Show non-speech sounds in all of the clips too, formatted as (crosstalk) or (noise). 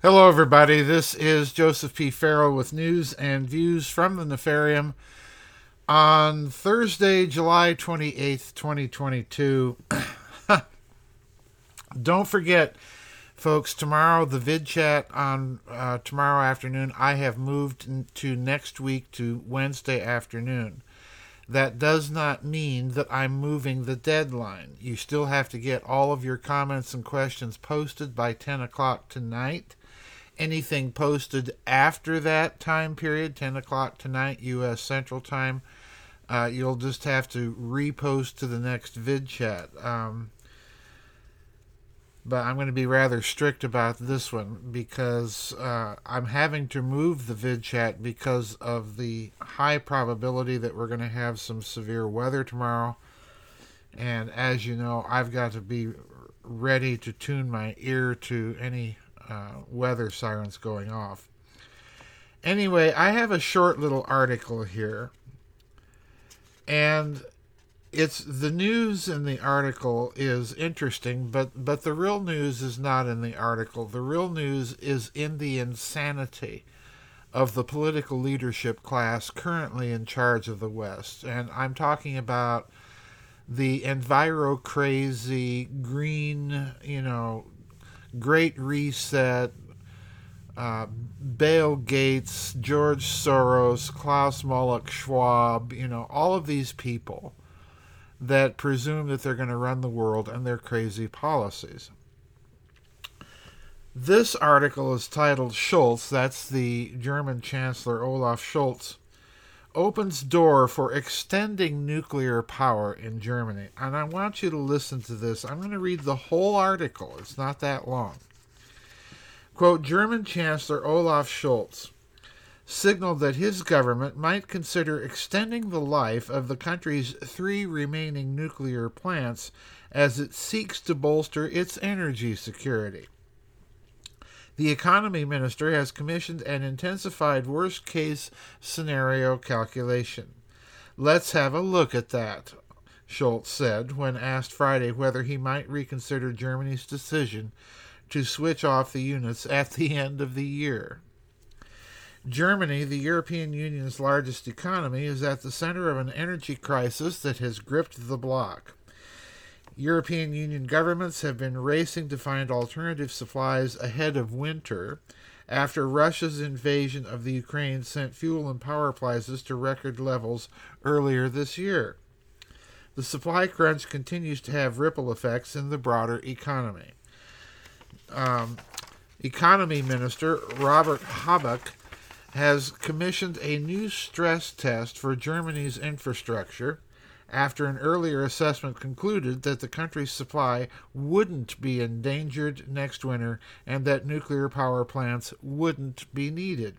Hello, everybody. This is Joseph P. Farrell with news and views from the Nefarium on Thursday, July 28th, 2022. (coughs) Don't forget, folks, tomorrow, the vid chat on uh, tomorrow afternoon, I have moved to next week to Wednesday afternoon. That does not mean that I'm moving the deadline. You still have to get all of your comments and questions posted by 10 o'clock tonight anything posted after that time period, 10 o'clock tonight, U.S. Central Time, uh, you'll just have to repost to the next vid chat. Um, but I'm going to be rather strict about this one because uh, I'm having to move the vid chat because of the high probability that we're going to have some severe weather tomorrow. And as you know, I've got to be ready to tune my ear to any uh, weather sirens going off. Anyway, I have a short little article here, and it's the news in the article is interesting, but but the real news is not in the article. The real news is in the insanity of the political leadership class currently in charge of the West, and I'm talking about the enviro crazy green, you know, Great Reset, uh, Bill Gates, George Soros, Klaus Moloch Schwab, you know, all of these people that presume that they're going to run the world and their crazy policies. This article is titled Scholz, that's the German Chancellor Olaf Scholz, opens door for extending nuclear power in Germany. And I want you to listen to this. I'm going to read the whole article. It's not that long. Quote German Chancellor Olaf Scholz signaled that his government might consider extending the life of the country's three remaining nuclear plants as it seeks to bolster its energy security. The economy minister has commissioned an intensified worst case scenario calculation. Let's have a look at that, Scholz said when asked Friday whether he might reconsider Germany's decision to switch off the units at the end of the year. Germany, the European Union's largest economy, is at the center of an energy crisis that has gripped the bloc. European Union governments have been racing to find alternative supplies ahead of winter after Russia's invasion of the Ukraine sent fuel and power prices to record levels earlier this year. The supply crunch continues to have ripple effects in the broader economy. Um, economy Minister Robert Habeck has commissioned a new stress test for Germany's infrastructure after an earlier assessment concluded that the country's supply wouldn't be endangered next winter and that nuclear power plants wouldn't be needed.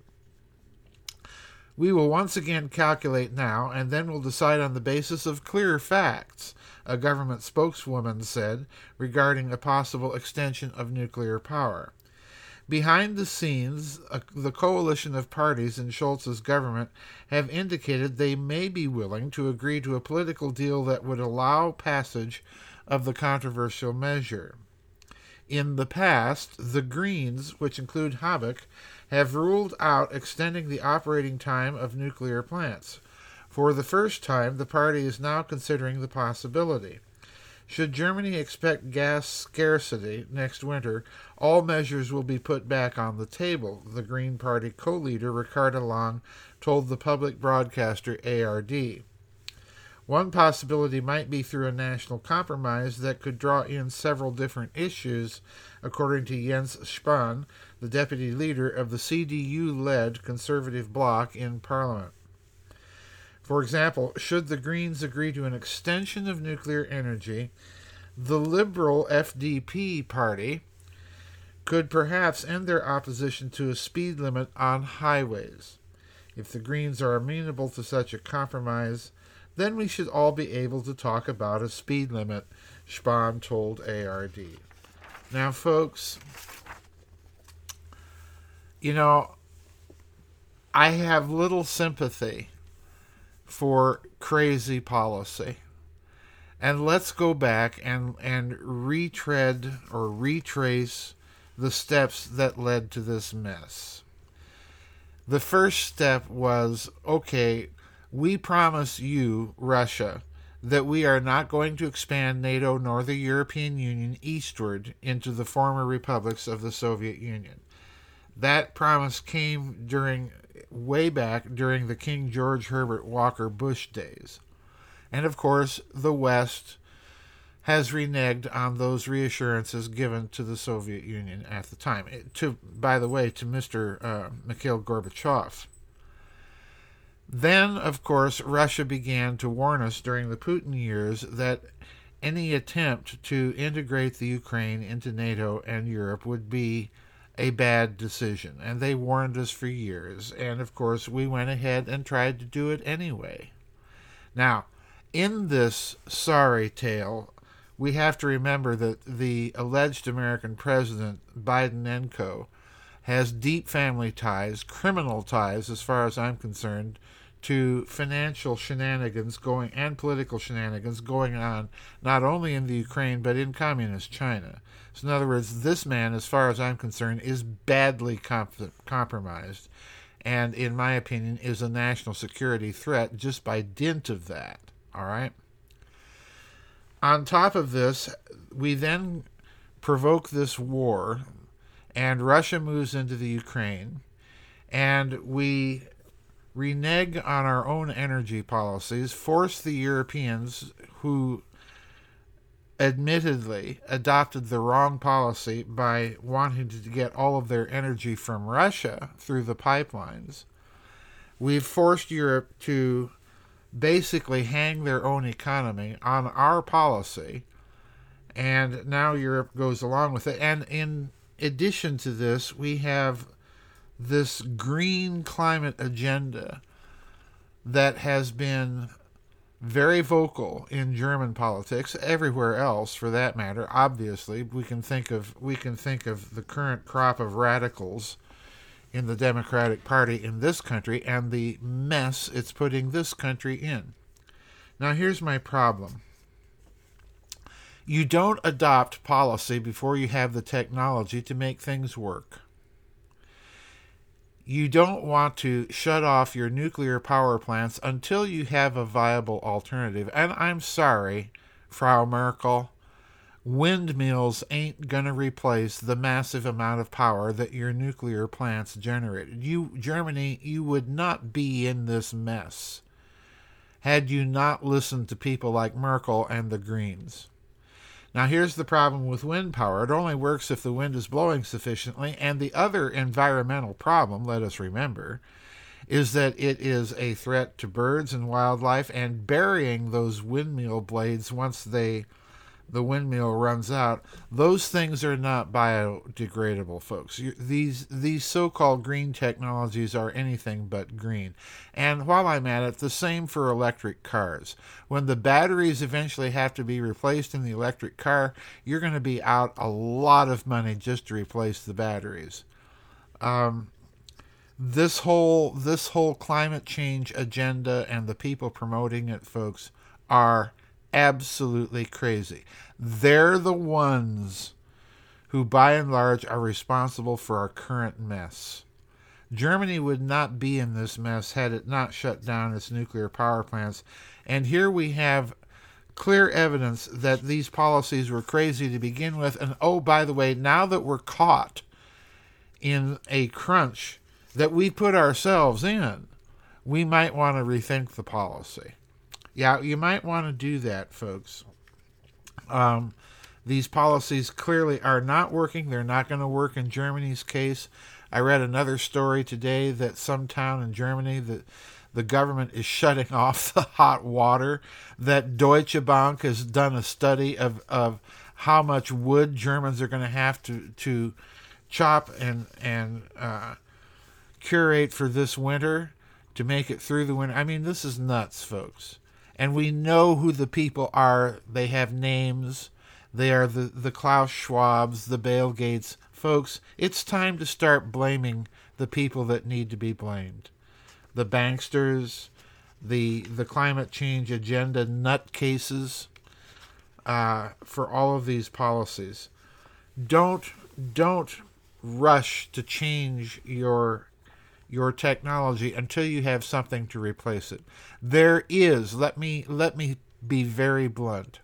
We will once again calculate now, and then we'll decide on the basis of clear facts, a government spokeswoman said regarding a possible extension of nuclear power. Behind the scenes, uh, the coalition of parties in Scholz's government have indicated they may be willing to agree to a political deal that would allow passage of the controversial measure. In the past, the Greens, which include Habeck, have ruled out extending the operating time of nuclear plants. For the first time, the party is now considering the possibility. Should Germany expect gas scarcity next winter, all measures will be put back on the table, the Green Party co leader Ricarda Lang told the public broadcaster ARD. One possibility might be through a national compromise that could draw in several different issues, according to Jens Spahn, the deputy leader of the CDU led conservative bloc in Parliament. For example, should the Greens agree to an extension of nuclear energy, the Liberal FDP party could perhaps end their opposition to a speed limit on highways. If the Greens are amenable to such a compromise, then we should all be able to talk about a speed limit, Spahn told ARD. Now, folks, you know, I have little sympathy for crazy policy. And let's go back and, and retread or retrace the steps that led to this mess. The first step was okay, we promise you, Russia, that we are not going to expand NATO nor the European Union eastward into the former republics of the Soviet Union. That promise came during way back during the King George Herbert Walker Bush days. And of course, the West has reneged on those reassurances given to the Soviet Union at the time. To, by the way, to Mr. Uh, Mikhail Gorbachev. Then, of course, Russia began to warn us during the Putin years that any attempt to integrate the Ukraine into NATO and Europe would be a bad decision. And they warned us for years. And of course, we went ahead and tried to do it anyway. Now, in this sorry tale, we have to remember that the alleged American president, Biden and co., has deep family ties, criminal ties, as far as I'm concerned, to financial shenanigans going and political shenanigans going on not only in the Ukraine but in communist China. So, in other words, this man, as far as I'm concerned, is badly comp- compromised, and in my opinion, is a national security threat just by dint of that. All right. On top of this, we then provoke this war, and Russia moves into the Ukraine, and we renege on our own energy policies, force the Europeans who admittedly adopted the wrong policy by wanting to get all of their energy from Russia through the pipelines. We've forced Europe to basically hang their own economy on our policy, and now Europe goes along with it. And in addition to this, we have this green climate agenda that has been very vocal in German politics, everywhere else for that matter. Obviously, we can think of we can think of the current crop of radicals in the Democratic Party in this country and the mess it's putting this country in. Now here's my problem. You don't adopt policy before you have the technology to make things work you don't want to shut off your nuclear power plants until you have a viable alternative. And I'm sorry, Frau Merkel, windmills ain't going to replace the massive amount of power that your nuclear plants generated. You Germany, you would not be in this mess had you not listened to people like Merkel and the Greens. Now, here's the problem with wind power. It only works if the wind is blowing sufficiently, and the other environmental problem, let us remember, is that it is a threat to birds and wildlife, and burying those windmill blades once they the windmill runs out. Those things are not biodegradable, folks. You, these these so-called green technologies are anything but green. And while I'm at it, the same for electric cars. When the batteries eventually have to be replaced in the electric car, you're going to be out a lot of money just to replace the batteries. Um, this whole this whole climate change agenda and the people promoting it, folks, are absolutely crazy. They're the ones who, by and large, are responsible for our current mess. Germany would not be in this mess had it not shut down its nuclear power plants. And here we have clear evidence that these policies were crazy to begin with. And oh, by the way, now that we're caught in a crunch that we put ourselves in, we might want to rethink the policy. Yeah, you might want to do that, folks. Um, these policies clearly are not working. They're not going to work in Germany's case. I read another story today that some town in Germany that the government is shutting (laughs) off the hot water. That Deutsche Bank has done a study of, of how much wood Germans are going to have to to chop and and uh, curate for this winter to make it through the winter. I mean, this is nuts, folks and we know who the people are. They have names. They are the, the Klaus Schwabs, the Bill Gates. Folks, it's time to start blaming the people that need to be blamed. The banksters, the the climate change agenda nutcases uh, for all of these policies. Don't don't rush to change your your technology until you have something to replace it. There is, let me let me be very blunt.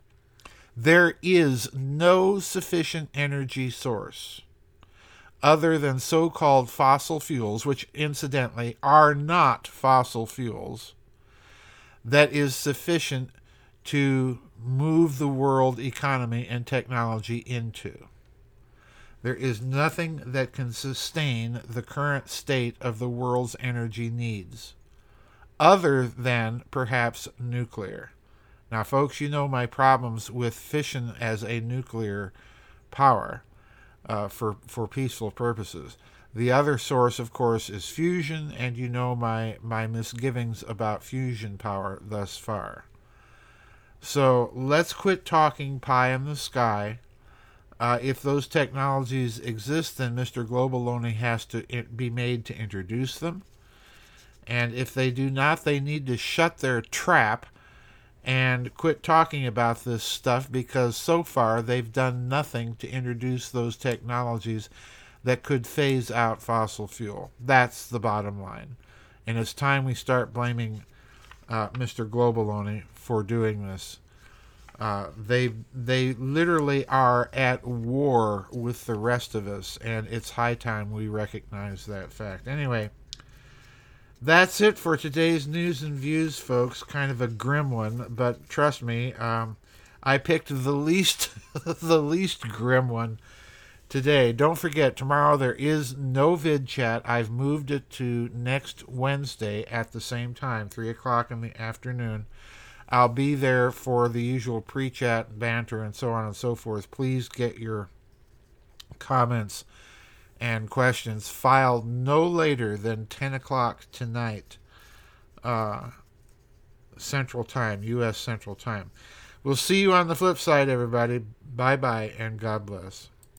There is no sufficient energy source other than so-called fossil fuels, which incidentally are not fossil fuels, that is sufficient to move the world economy and technology into. There is nothing that can sustain the current state of the world's energy needs, other than perhaps nuclear. Now, folks, you know my problems with fission as a nuclear power uh, for, for peaceful purposes. The other source, of course, is fusion, and you know my, my misgivings about fusion power thus far. So let's quit talking pie in the sky uh, if those technologies exist, then Mr. Global only has to be made to introduce them. And if they do not, they need to shut their trap and quit talking about this stuff because so far they've done nothing to introduce those technologies that could phase out fossil fuel. That's the bottom line. And it's time we start blaming uh, Mr. Globaloney for doing this. Uh, they they literally are at war with the rest of us, and it's high time we recognize that fact. Anyway, that's it for today's news and views, folks. Kind of a grim one, but trust me, um, I picked the least (laughs) the least grim one today. Don't forget, tomorrow there is no vid chat. I've moved it to next Wednesday at the same time, three o'clock in the afternoon. I'll be there for the usual pre chat, banter, and so on and so forth. Please get your comments and questions filed no later than 10 o'clock tonight, uh, Central Time, U.S. Central Time. We'll see you on the flip side, everybody. Bye bye, and God bless.